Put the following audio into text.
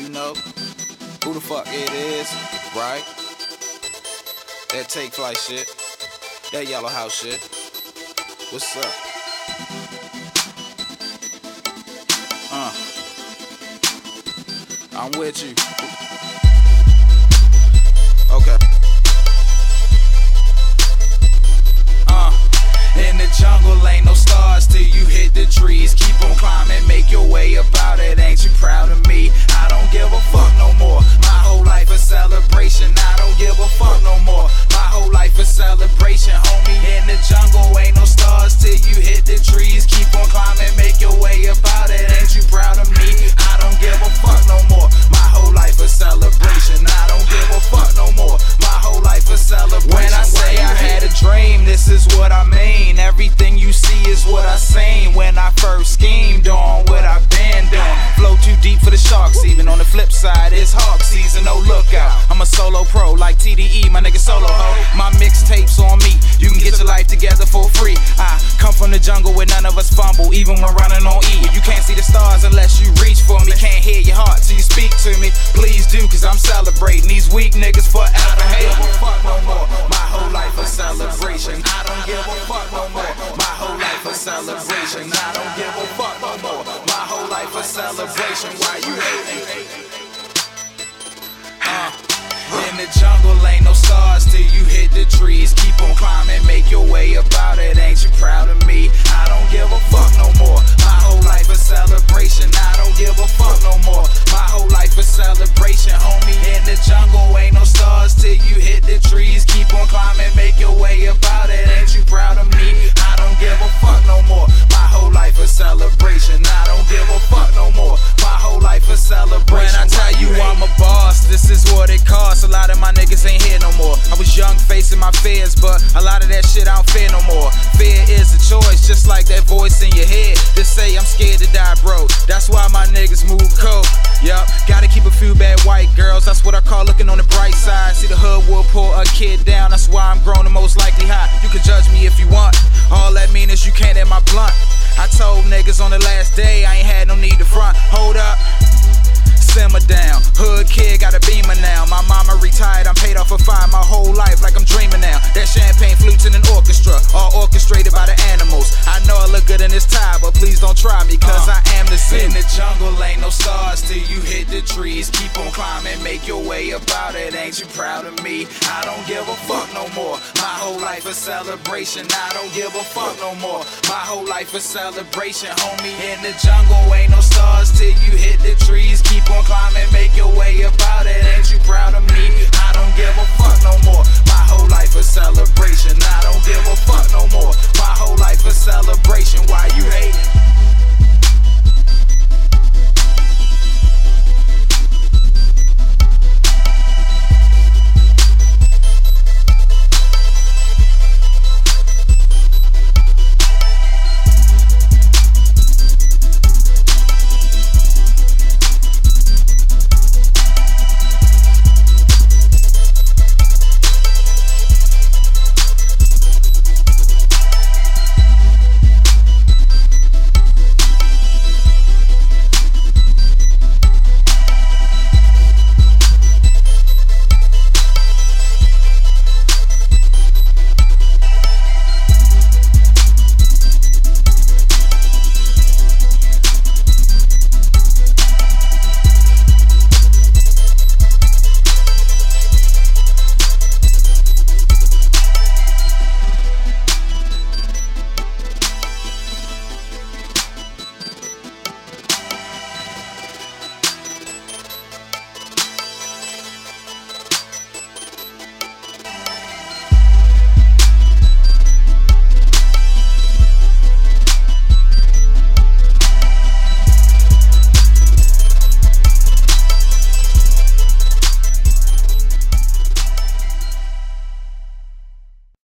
You know who the fuck it is, right? That take flight shit. That yellow house shit. What's up? Uh. I'm with you. Okay. Uh. In the jungle ain't no this is what I mean. Everything you see is what I seen when I first schemed on what I've been doing. Flow too deep for the sharks, even on the flip side, it's hawk season, oh, no lookout. I'm a solo pro like TDE, my nigga solo ho. My mixtapes on me, you can get your life together for free. I come from the jungle where none of us fumble, even when running on E. You can't see the stars unless you reach for me. Can't hear your heart till you speak to me. Please do, cause I'm celebrating these weak niggas forever. I celebration. I don't give a fuck no more. My whole life a celebration. Why you hating? In the jungle ain't no stars till you hit the trees. Keep on climbing, make your way about it. Ain't you proud of me? I don't give a fuck no more. My whole life a celebration. I don't give a fuck no more. Choice, just like that voice in your head. That say I'm scared to die, bro. That's why my niggas move cold. Yup, gotta keep a few bad white girls. That's what I call looking on the bright side. See the hood will pull a kid down. That's why I'm grown and most likely high. You can judge me if you want. All that mean is you can't hit my blunt. I told niggas on the last day I ain't had no need to front. Hold up. Simmer down, hood kid got a beamer now. My mama retired, I'm paid off a fine my whole life like I'm dreaming now. That champagne trees. Keep on climbing, make your way about it. Ain't you proud of me? I don't give a fuck no more. My whole life a celebration. I don't give a fuck no more. My whole life a celebration, homie. In the jungle, ain't no stars till you hit the trees. Keep on climbing, make your way up.